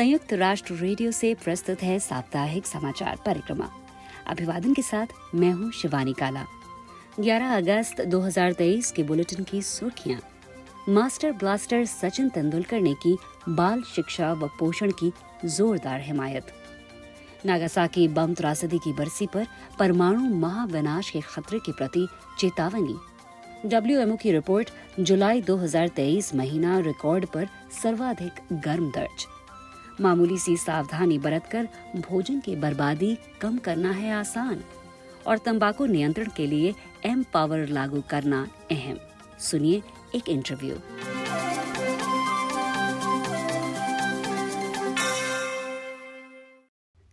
संयुक्त राष्ट्र रेडियो से प्रस्तुत है साप्ताहिक समाचार परिक्रमा। अभिवादन के साथ मैं हूँ शिवानी काला। 11 अगस्त 2023 के बुलेटिन की सुर्खियाँ। मास्टर ब्लास्टर सचिन तेंदुलकर ने की बाल शिक्षा व पोषण की जोरदार हिमायत। नागासाकी बम त्रासदी की बरसी पर परमाणु महाविनाश के खतरे के प्रति चेतावनी। डब्ल्यूएमओ की रिपोर्ट जुलाई 2023 महीना रिकॉर्ड पर सर्वाधिक गर्म दर्ज। मामूली सी सावधानी बरतकर भोजन की बर्बादी कम करना है आसान, और तंबाकू नियंत्रण के लिए एम पावर लागू करना अहम। सुनिए एक इंटरव्यू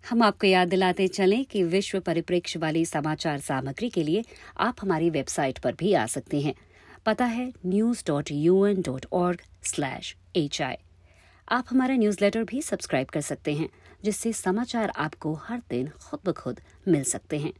हम आपको याद दिलाते चलें कि विश्व परिप्रेक्ष्य वाली समाचार सामग्री के लिए आप हमारी वेबसाइट पर भी आ सकते हैं। पता है news dot U N dot org slash H I आप हमारा न्यूज़लेटर भी सब्सक्राइब कर सकते हैं, जिससे समाचार आपको हर दिन खुद ब खुद मिल सकते हैं।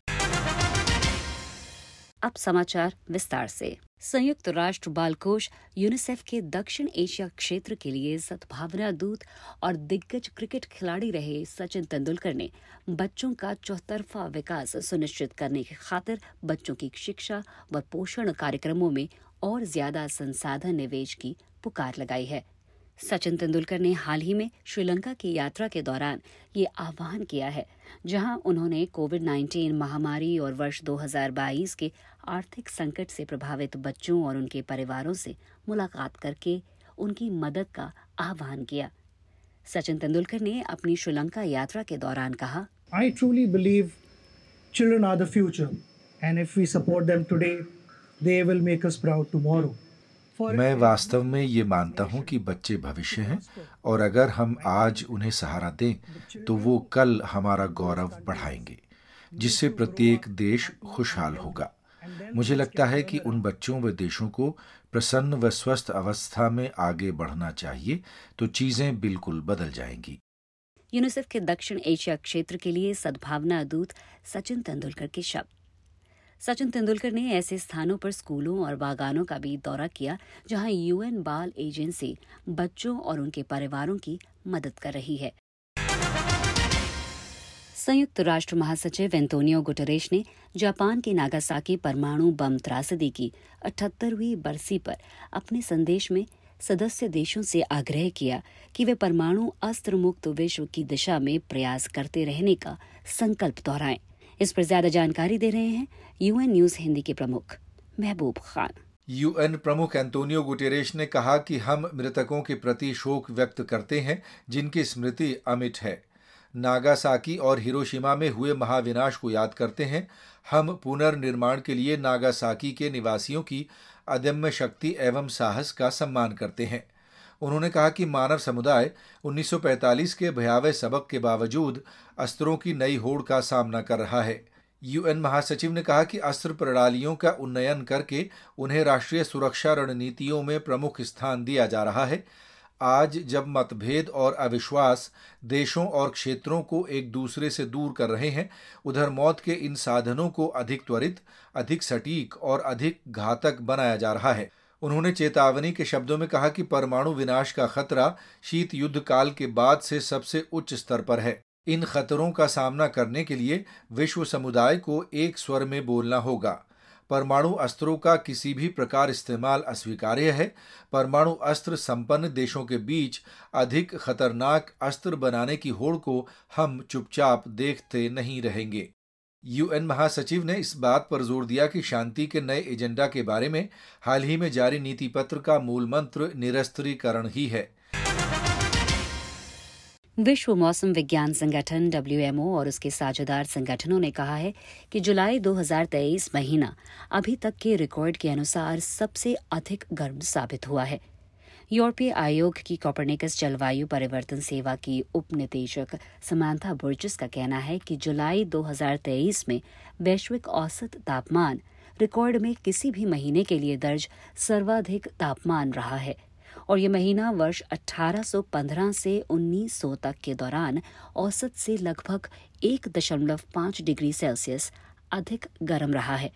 अब समाचार विस्तार से। संयुक्त राष्ट्र बाल कोष यूनिसेफ के दक्षिण एशिया क्षेत्र के लिए सद्भावना दूत और दिग्गज क्रिकेट खिलाड़ी रहे सचिन तेंदुलकर ने बच्चों का चौतरफा विकास सुनिश्चित करने की खातिर बच्चों की शिक्षा व पोषण कार्यक्रमों में और ज़्यादा संसाधन निवेश की पुकार लगाई है। सचिन तेंदुलकर ने हाल ही में श्रीलंका की यात्रा के दौरान ये आह्वान किया है, जहाँ उन्होंने कोविड 19 महामारी और वर्ष 2022 के आर्थिक संकट से प्रभावित बच्चों और उनके परिवारों से मुलाकात करके उनकी मदद का आह्वान किया। सचिन तेंदुलकर ने अपनी श्रीलंका यात्रा के दौरान कहा I truly believe children are the future and if we support them today they will make us proud tomorrow मैं वास्तव में ये मानता हूँ कि बच्चे भविष्य हैं और अगर हम आज उन्हें सहारा दें तो वो कल हमारा गौरव बढ़ाएँगे जिससे प्रत्येक देश खुशहाल होगा। मुझे लगता है कि उन बच्चों व देशों को प्रसन्न व स्वस्थ अवस्था में आगे बढ़ना चाहिए तो चीज़ें बिल्कुल बदल जाएँगी। यूनिसेफ के दक्षिण एशिया क्षेत्र के लिए सद्भावना दूत सचिन तेंदुलकर के शब्द। सचिन तेंदुलकर ने ऐसे स्थानों पर स्कूलों और बागानों का भी दौरा किया, जहाँ यूएन बाल एजेंसी बच्चों और उनके परिवारों की मदद कर रही है। संयुक्त राष्ट्र महासचिव एंतोनियो गुटरेश ने जापान के नागासाकी परमाणु बम त्रासदी की अठहत्तरवीं बरसी पर अपने संदेश में सदस्य देशों से आग्रह किया कि वे परमाणु अस्त्र मुक्त विश्व की दिशा में प्रयास करते रहने का संकल्प दोहराएँ। इस पर ज़्यादा जानकारी दे रहे हैं यूएन न्यूज़ हिंदी के प्रमुख महबूब खान। यूएन प्रमुख एंटोनियो गुटेरेश ने कहा कि हम मृतकों के प्रति शोक व्यक्त करते हैं, जिनकी स्मृति अमिट है। नागासाकी और हिरोशिमा में हुए महाविनाश को याद करते हैं। हम पुनर्निर्माण के लिए नागासाकी के निवासियों की अदम्य शक्ति एवं साहस का सम्मान करते हैं। उन्होंने कहा कि मानव समुदाय 1945 के भयावह सबक के बावजूद अस्त्रों की नई होड़ का सामना कर रहा है। यूएन महासचिव ने कहा कि अस्त्र प्रणालियों का उन्नयन करके उन्हें राष्ट्रीय सुरक्षा रणनीतियों में प्रमुख स्थान दिया जा रहा है। आज जब मतभेद और अविश्वास देशों और क्षेत्रों को एक दूसरे से दूर कर रहे हैं, उधर मौत के इन साधनों को अधिक त्वरित, अधिक सटीक और अधिक घातक बनाया जा रहा है। उन्होंने चेतावनी के शब्दों में कहा कि परमाणु विनाश का खतरा शीत युद्ध काल के बाद से सबसे उच्च स्तर पर है। इन खतरों का सामना करने के लिए विश्व समुदाय को एक स्वर में बोलना होगा। परमाणु अस्त्रों का किसी भी प्रकार इस्तेमाल अस्वीकार्य है। परमाणु अस्त्र संपन्न देशों के बीच अधिक खतरनाक अस्त्र बनाने की होड़ को हम चुपचाप देखते नहीं रहेंगे। यूएन महासचिव ने इस बात पर ज़ोर दिया कि शांति के नए एजेंडा के बारे में हाल ही में जारी नीति पत्र का मूल मंत्र निरस्त्रीकरण ही है। विश्व मौसम विज्ञान संगठन, डब्ल्यूएमओ और उसके साझेदार संगठनों ने कहा है कि जुलाई 2023 महीना अभी तक के रिकॉर्ड के अनुसार सबसे अधिक गर्म साबित हुआ है। यूरोपीय आयोग की कॉपरनिकस जलवायु परिवर्तन सेवा की उप निदेशक समांथा बुर्जिस का कहना है कि जुलाई 2023 में वैश्विक औसत तापमान रिकॉर्ड में किसी भी महीने के लिए दर्ज सर्वाधिक तापमान रहा है और ये महीना वर्ष 1815 से 1900 तक के दौरान औसत से लगभग एक दशमलव पाँच डिग्री सेल्सियस अधिक गर्म रहा है।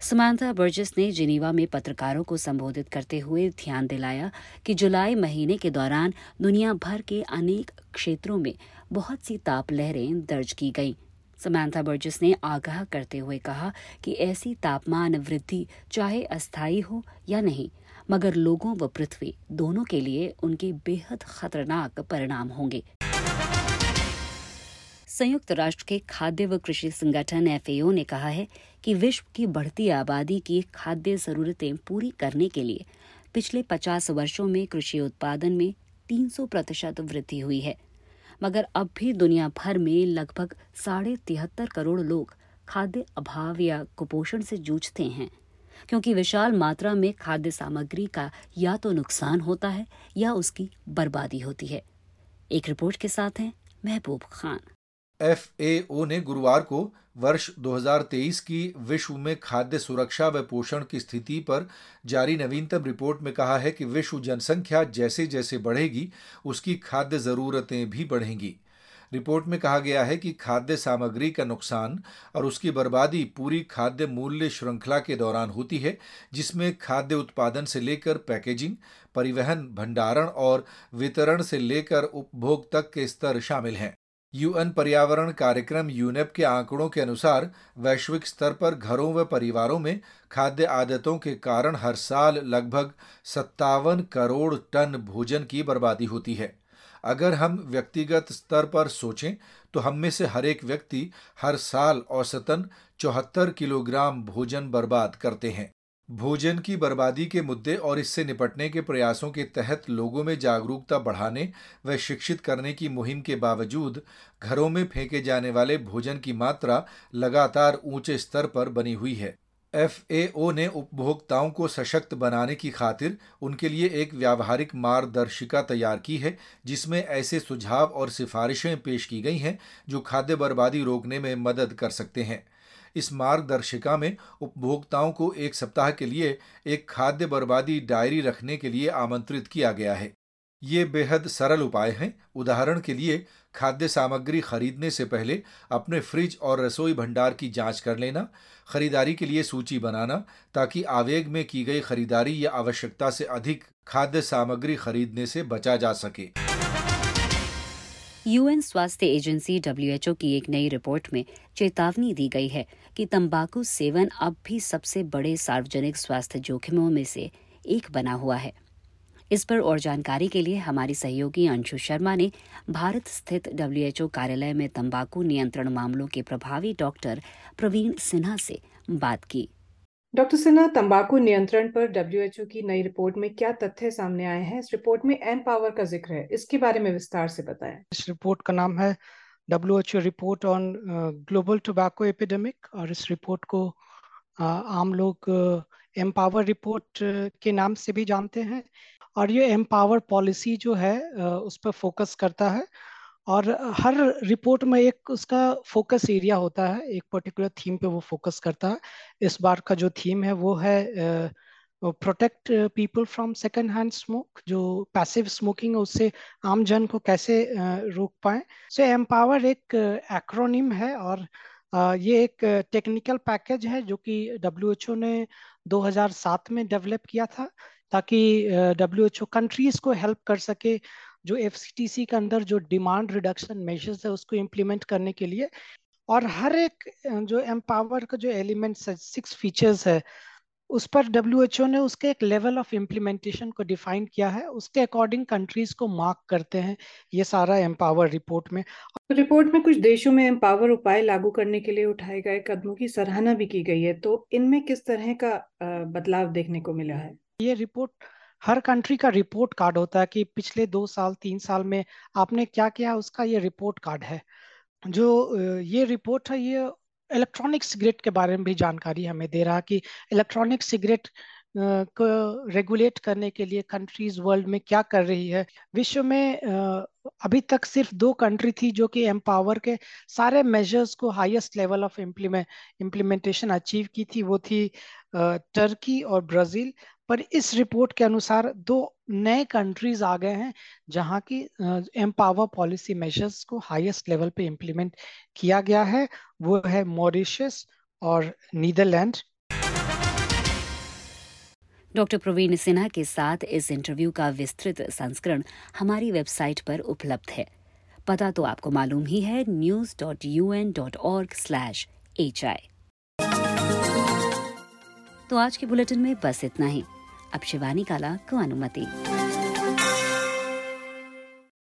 समांथा बर्जस ने जिनीवा में पत्रकारों को संबोधित करते हुए ध्यान दिलाया कि जुलाई महीने के दौरान दुनिया भर के अनेक क्षेत्रों में बहुत सी ताप लहरें दर्ज की गईं। समांथा बर्जस ने आगाह करते हुए कहा कि ऐसी तापमान वृद्धि चाहे अस्थायी हो या नहीं, मगर लोगों व पृथ्वी दोनों के लिए उनके बेहद खतरनाक परिणाम होंगे। संयुक्त राष्ट्र के खाद्य व कृषि संगठन एफएओ ने कहा है कि विश्व की बढ़ती आबादी की खाद्य जरूरतें पूरी करने के लिए पिछले 50 वर्षों में कृषि उत्पादन में 300 प्रतिशत वृद्धि हुई है। मगर अब भी दुनिया भर में लगभग साढ़े तिहत्तर करोड़ लोग खाद्य अभाव या कुपोषण से जूझते हैं, क्योंकि विशाल मात्रा में खाद्य सामग्री का या तो नुकसान होता है या उसकी बर्बादी होती है। एक रिपोर्ट के साथ हैं महबूब खान। एफएओ ने गुरुवार को वर्ष 2023 की विश्व में खाद्य सुरक्षा व पोषण की स्थिति पर जारी नवीनतम रिपोर्ट में कहा है कि विश्व जनसंख्या जैसे जैसे बढ़ेगी, उसकी खाद्य जरूरतें भी बढ़ेंगी। रिपोर्ट में कहा गया है कि खाद्य सामग्री का नुकसान और उसकी बर्बादी पूरी खाद्य मूल्य श्रृंखला के दौरान होती है, जिसमें खाद्य उत्पादन से लेकर पैकेजिंग, परिवहन, भंडारण और वितरण से लेकर उपभोग तक के स्तर शामिल हैं। यूएन पर्यावरण कार्यक्रम यूनेप के आंकड़ों के अनुसार वैश्विक स्तर पर घरों व परिवारों में खाद्य आदतों के कारण हर साल लगभग सत्तावन करोड़ टन भोजन की बर्बादी होती है। अगर हम व्यक्तिगत स्तर पर सोचें तो हम में से हर एक व्यक्ति हर साल औसतन चौहत्तर किलोग्राम भोजन बर्बाद करते हैं। भोजन की बर्बादी के मुद्दे और इससे निपटने के प्रयासों के तहत लोगों में जागरूकता बढ़ाने व शिक्षित करने की मुहिम के बावजूद घरों में फेंके जाने वाले भोजन की मात्रा लगातार ऊँचे स्तर पर बनी हुई है। एफएओ ने उपभोक्ताओं को सशक्त बनाने की खातिर उनके लिए एक व्यावहारिक मार्गदर्शिका तैयार की है, जिसमें ऐसे सुझाव और सिफारिशें पेश की गई हैं जो खाद्य बर्बादी रोकने में मदद कर सकते हैं। इस मार्गदर्शिका में उपभोक्ताओं को एक सप्ताह के लिए एक खाद्य बर्बादी डायरी रखने के लिए आमंत्रित किया गया है। ये बेहद सरल उपाय हैं। उदाहरण के लिए, खाद्य सामग्री खरीदने से पहले अपने फ्रिज और रसोई भंडार की जाँच कर लेना, खरीदारी के लिए सूची बनाना, ताकि आवेग में की गई खरीदारी या आवश्यकता से अधिक खाद्य सामग्री खरीदने से बचा जा सके। यूएन स्वास्थ्य एजेंसी डब्ल्यूएचओ की एक नई रिपोर्ट में चेतावनी दी गई है कि तंबाकू सेवन अब भी सबसे बड़े सार्वजनिक स्वास्थ्य जोखिमों में से एक बना हुआ है। इस पर और जानकारी के लिए हमारी सहयोगी अंशु शर्मा ने भारत स्थित डब्ल्यूएचओ कार्यालय में तंबाकू नियंत्रण मामलों के प्रभावी डॉक्टर प्रवीण सिन्हा से बात की। डॉक्टर सिन्हा, तंबाकू नियंत्रण पर डब्ल्यूएचओ की नई रिपोर्ट में क्या तथ्य सामने आए हैं? इस रिपोर्ट में एम पावर का ज़िक्र है। इसके बारे में विस्तार से बताएँ। इस रिपोर्ट का नाम है WHO report on global tobacco epidemic और इस रिपोर्ट को आम लोग एम पावर रिपोर्ट के नाम से भी जानते हैं। और ये एम पावर पॉलिसी जो है उस पर फोकस करता है। और हर रिपोर्ट में एक उसका फोकस एरिया होता है, एक पर्टिकुलर थीम पे वो फोकस करता है। इस बार का जो थीम है वो है protect people from second hand smoke जो पैसिव स्मोकिंग है, उससे आम जन को कैसे रोक पाए। सो एम्पावर एक एक्रोनिम है और ये एक टेक्निकल पैकेज है जो कि डब्ल्यू ने 2007 में डेवलप किया था, ताकि डब्ल्यू एच ओ कंट्रीज़ को हेल्प कर सके जो एफसीटीसी के अंदर जो डिमांड रिडक्शन मेजर्स है उसको इम्प्लीमेंट करने के लिए और हर एक जो एम्पावर का जो एलिमेंट्स है सिक्स फीचर्स है उस पर डब्ल्यूएचओ ने उसके एक लेवल ऑफ़ इम्प्लीमेंटेशन को डिफाइन किया है। उसके अकॉर्डिंग कंट्रीज़ को मार्क करते हैं ये सारा एम्पावर रिपोर्ट में। तो रिपोर्ट में कुछ देशों में एम्पावर उपाय लागू करने के लिए उठाए गए कदमों की सराहना भी की गई है। तो इनमें किस तरह का बदलाव देखने को मिला है? ये रिपोर्ट हर कंट्री का रिपोर्ट कार्ड होता है कि पिछले दो साल, तीन साल में आपने क्या किया? उसका ये रिपोर्ट कार्ड है। जो ये रिपोर्ट है, ये इलेक्ट्रॉनिक सिगरेट के बारे में भी जानकारी हमें दे रहा कि इलेक्ट्रॉनिक सिगरेट को रेगुलेट करने के लिए कंट्रीज़ वर्ल्ड में क्या कर रही है? विश्व में अभी तक सिर्फ़ दो कंट्री थी जो कि एम्पावर के सारे मेजर्स को highest level of implement implementation achieve की थी, वो थी टर्की और ब्राज़ील पर इस रिपोर्ट के अनुसार दो नए कंट्रीज़ आ गए हैं जहाँ की एम्पावर पॉलिसी मेजर्स को हाईएस्ट लेवल पे इम्प्लीमेंट किया गया है। वो है मॉरिशस और नीदरलैंड डॉक्टर प्रवीण सिन्हा के साथ इस इंटरव्यू का विस्तृत संस्करण हमारी वेबसाइट पर उपलब्ध है। पता तो आपको मालूम ही है news dot U N dot org slash H I तो आज के बुलेटिन में बस इतना ही। अब शिवानी काला को अनुमति।